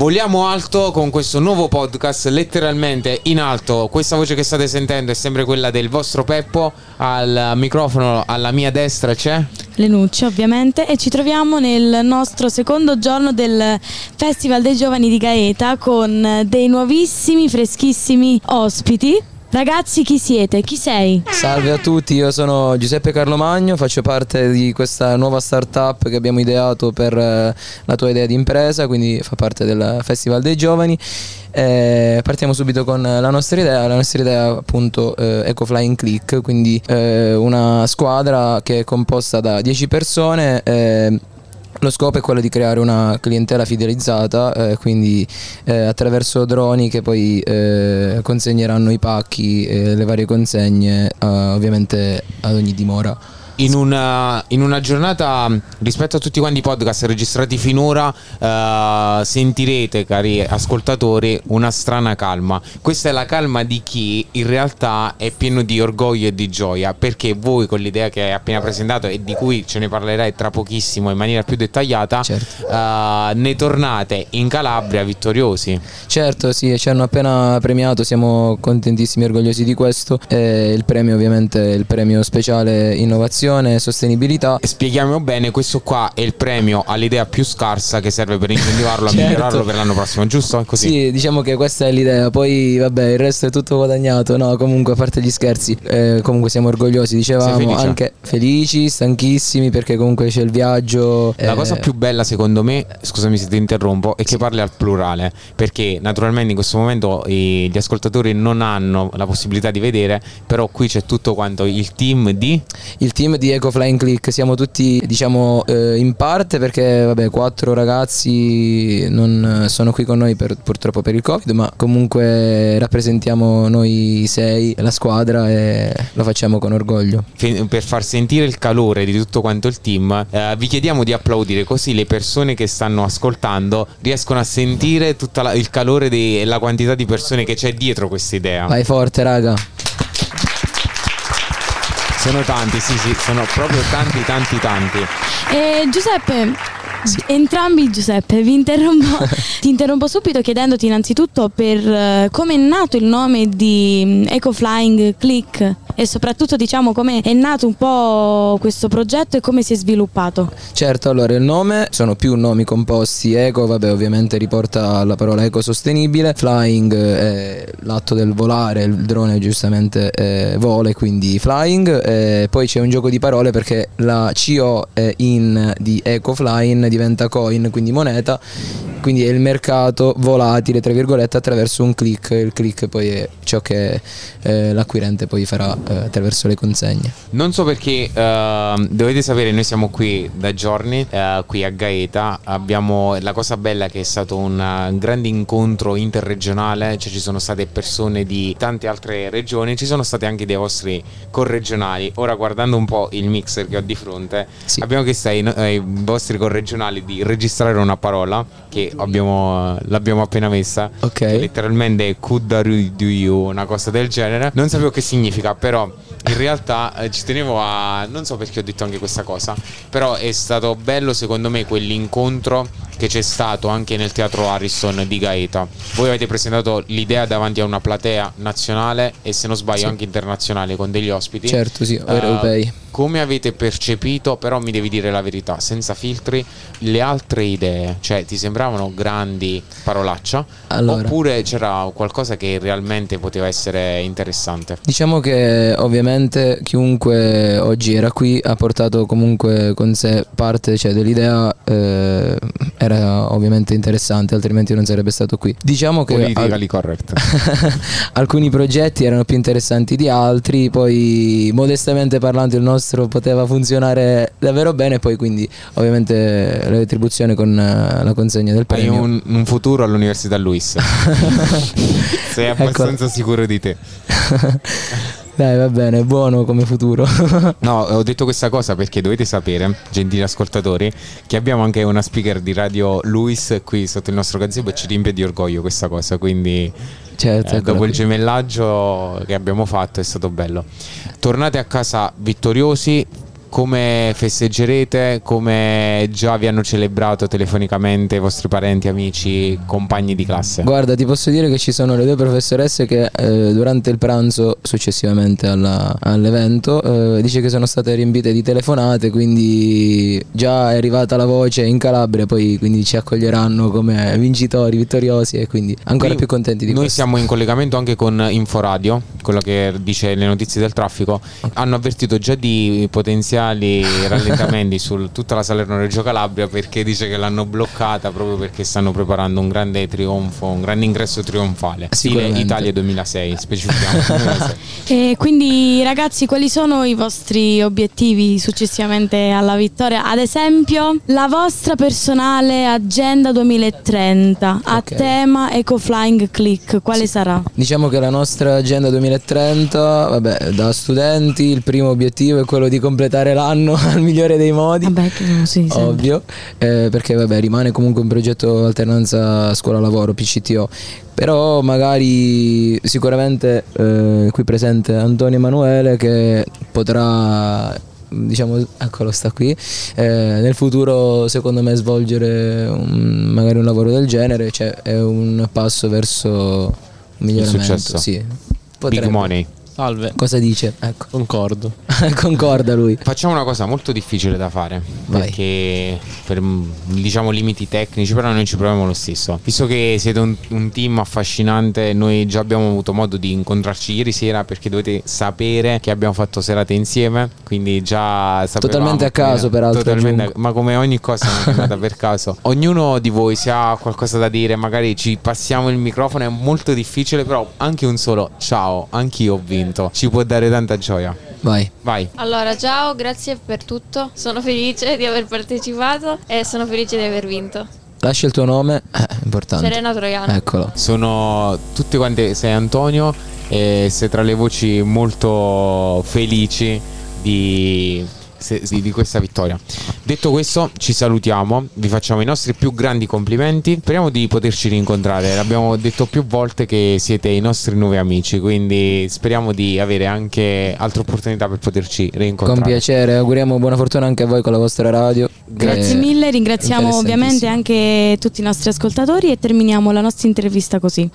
Voliamo alto con questo nuovo podcast, letteralmente in alto. Questa voce che state sentendo è sempre quella del vostro Peppo. Al microfono alla mia destra c'è. Lenucci ovviamente e ci troviamo nel nostro secondo giorno del Festival dei Giovani di Gaeta con dei nuovissimi, freschissimi ospiti. Ragazzi, chi siete? Chi sei? Salve a tutti, io sono Giuseppe Carlomagno, faccio parte di questa nuova startup che abbiamo ideato per eh, la tua idea di impresa, quindi fa parte del Festival dei Giovani. Eh, partiamo subito con la nostra idea, la nostra idea è appunto eh, Eco Flying Click, quindi eh, una squadra che è composta da 10 persone eh, lo scopo è quello di creare una clientela fidelizzata, eh, quindi eh, attraverso droni che poi eh, consegneranno i pacchi e le varie consegne eh, ovviamente ad ogni dimora in una, in una, giornata rispetto a tutti quanti i podcast registrati finora uh, sentirete cari ascoltatori una strana calma. Questa è la calma di chi in realtà è pieno di orgoglio e di gioia perché voi con l'idea che hai appena presentato e di cui ce ne parlerai tra pochissimo in maniera più dettagliata certo. uh, ne tornate in Calabria vittoriosi. Certo sì ci hanno appena premiato siamo contentissimi e orgogliosi di questo. E il premio ovviamente è il premio speciale innovazione innovazione sostenibilità. Spieghiamo bene, questo qua è il premio all'idea più scarsa che serve per incentivarlo certo. a migliorarlo per l'anno prossimo, giusto? Così. Sì, diciamo che questa è l'idea, poi vabbè il resto è tutto guadagnato, no comunque a parte gli scherzi, eh, comunque siamo orgogliosi, dicevamo anche felici, stanchissimi perché comunque c'è il viaggio. La eh... cosa più bella secondo me, scusami se ti interrompo, è che parli al plurale, perché naturalmente in questo momento gli ascoltatori non hanno la possibilità di vedere, però qui c'è tutto quanto il team di... Il team di Eco Flying Click siamo tutti diciamo eh, in parte perché vabbè quattro ragazzi non sono qui con noi per, purtroppo per il covid ma comunque rappresentiamo noi sei la squadra e lo facciamo con orgoglio. Per far sentire il calore di tutto quanto il team eh, vi chiediamo di applaudire così le persone che stanno ascoltando riescono a sentire tutto il calore e la quantità di persone che c'è dietro questa idea. Vai forte raga sono tanti, sì, sì, sono proprio tanti, tanti, tanti. Eh, Giuseppe. Entrambi Giuseppe, vi interrompo, ti interrompo subito chiedendoti innanzitutto per uh, come è nato il nome di mm, Eco Flying Click e soprattutto diciamo come è nato un po' questo progetto e come si è sviluppato. Certo, allora il nome sono più nomi composti, eco vabbè ovviamente riporta alla parola ecosostenibile, flying è l'atto del volare, il drone giustamente è vole quindi flying, e poi c'è un gioco di parole perché la CO in di eco flying diventa coin quindi moneta quindi è il mercato volatile tra virgolette attraverso un click il click poi è ciò che eh, l'acquirente poi farà eh, attraverso le consegne non so perché uh, dovete sapere noi siamo qui da giorni uh, qui a Gaeta abbiamo la cosa bella che è stato un grande incontro interregionale cioè ci sono state persone di tante altre regioni ci sono stati anche dei vostri corregionali ora guardando un po' il mixer che ho di fronte sì. abbiamo chiesto ai, ai vostri corregionali di registrare una parola che abbiamo, l'abbiamo appena messa. Ok. Letteralmente could do you, una cosa del genere. Non sapevo che significa, però bra. In realtà eh, ci tenevo a... non so perché ho detto anche questa cosa, però è stato bello secondo me quell'incontro che c'è stato anche nel teatro Harrison di Gaeta. Voi avete presentato l'idea davanti a una platea nazionale e se non sbaglio sì. anche internazionale con degli ospiti. Certo, sì, uh, europei. Come avete percepito, però mi devi dire la verità, senza filtri, le altre idee? Cioè, ti sembravano grandi parolaccia? Allora. Oppure c'era qualcosa che realmente poteva essere interessante? Diciamo che ovviamente chiunque oggi era qui ha portato comunque con sé parte cioè, dell'idea, eh, era ovviamente interessante, altrimenti non sarebbe stato qui. Diciamo che Politically al- correct. alcuni progetti erano più interessanti di altri, poi modestamente parlando il nostro poteva funzionare davvero bene, poi quindi ovviamente la retribuzione con uh, la consegna del premio. Hai un, un futuro all'Università Luis. Sei abbastanza ecco. sicuro di te. Dai, va bene, buono come futuro. no, ho detto questa cosa perché dovete sapere, gentili ascoltatori, che abbiamo anche una speaker di radio Luis qui sotto il nostro gazebo e ci riempie di orgoglio questa cosa, quindi certo, eh, dopo il gemellaggio che abbiamo fatto è stato bello. Tornate a casa vittoriosi, come festeggerete, come già vi hanno celebrato telefonicamente i vostri parenti, amici, compagni di classe? Guarda, ti posso dire che ci sono le due professoresse che eh, durante il pranzo successivamente alla- all'evento eh, dice che sono state riempite di telefonate, quindi già è arrivata la voce in Calabria, poi quindi ci accoglieranno come vincitori, vittoriosi e quindi ancora Quindi più contenti di Noi questo. siamo in collegamento anche con Inforadio, quello che dice le notizie del traffico. Hanno avvertito già di potenziali rallentamenti su tutta la Salerno-Reggio Calabria perché dice che l'hanno bloccata proprio perché stanno preparando un grande trionfo, un grande ingresso trionfale. Stile. Italia 2006, specifichiamo. 2006. E quindi ragazzi, quali sono i vostri obiettivi successivamente alla vittoria? Ad esempio, la vostra personale agenda 2030 a Ok. tema EcoFlying Click, quale sarà? Diciamo che la nostra agenda 2030, vabbè, da studenti il primo obiettivo è quello di completare l'anno al migliore dei modi. Vabbè, che non si sente. Ovvio, eh, perché vabbè, rimane comunque un progetto alternanza scuola-lavoro, PCTO. Però magari sicuramente eh, qui presente Antonio Emanuele che potrà diciamo eccolo sta qui eh, nel futuro secondo me svolgere un- magari un lavoro del genere cioè è un passo verso un miglioramento successo. sì Big Potrebbe. money. Salve, cosa dice ecco concordo. concorda lui Facciamo una cosa molto difficile da fare Vai. perché per diciamo limiti tecnici, però noi ci proviamo lo stesso. Visto che siete un, un team affascinante, noi già abbiamo avuto modo di incontrarci ieri sera perché dovete sapere che abbiamo fatto serate insieme, quindi già sapevamo Totalmente a caso, peraltro, Totalmente, aggiungo. ma come ogni cosa è andata per caso. Ognuno di voi se ha qualcosa da dire, magari ci passiamo il microfono, è molto difficile, però anche un solo ciao, anch'io ho vinto. Ci può dare tanta gioia. vai Vai. Allora, ciao, grazie per tutto. Sono felice di aver partecipato e sono felice di aver vinto. lascia il tuo nome eh, importante Serena Troiano. eccolo Sono tutte quante, sei Antonio e sei tra le voci molto felici di, se- di- di questa vittoria. Detto questo, ci salutiamo, vi facciamo i nostri più grandi complimenti. Speriamo di poterci rincontrare. L'abbiamo detto più volte che siete i nostri nuovi amici, quindi speriamo di avere anche altre opportunità per poterci rincontrare. Con piacere, auguriamo buona fortuna anche a voi con la vostra radio. Grazie Eh, mille, ringraziamo ovviamente anche tutti i nostri ascoltatori e terminiamo la nostra intervista così.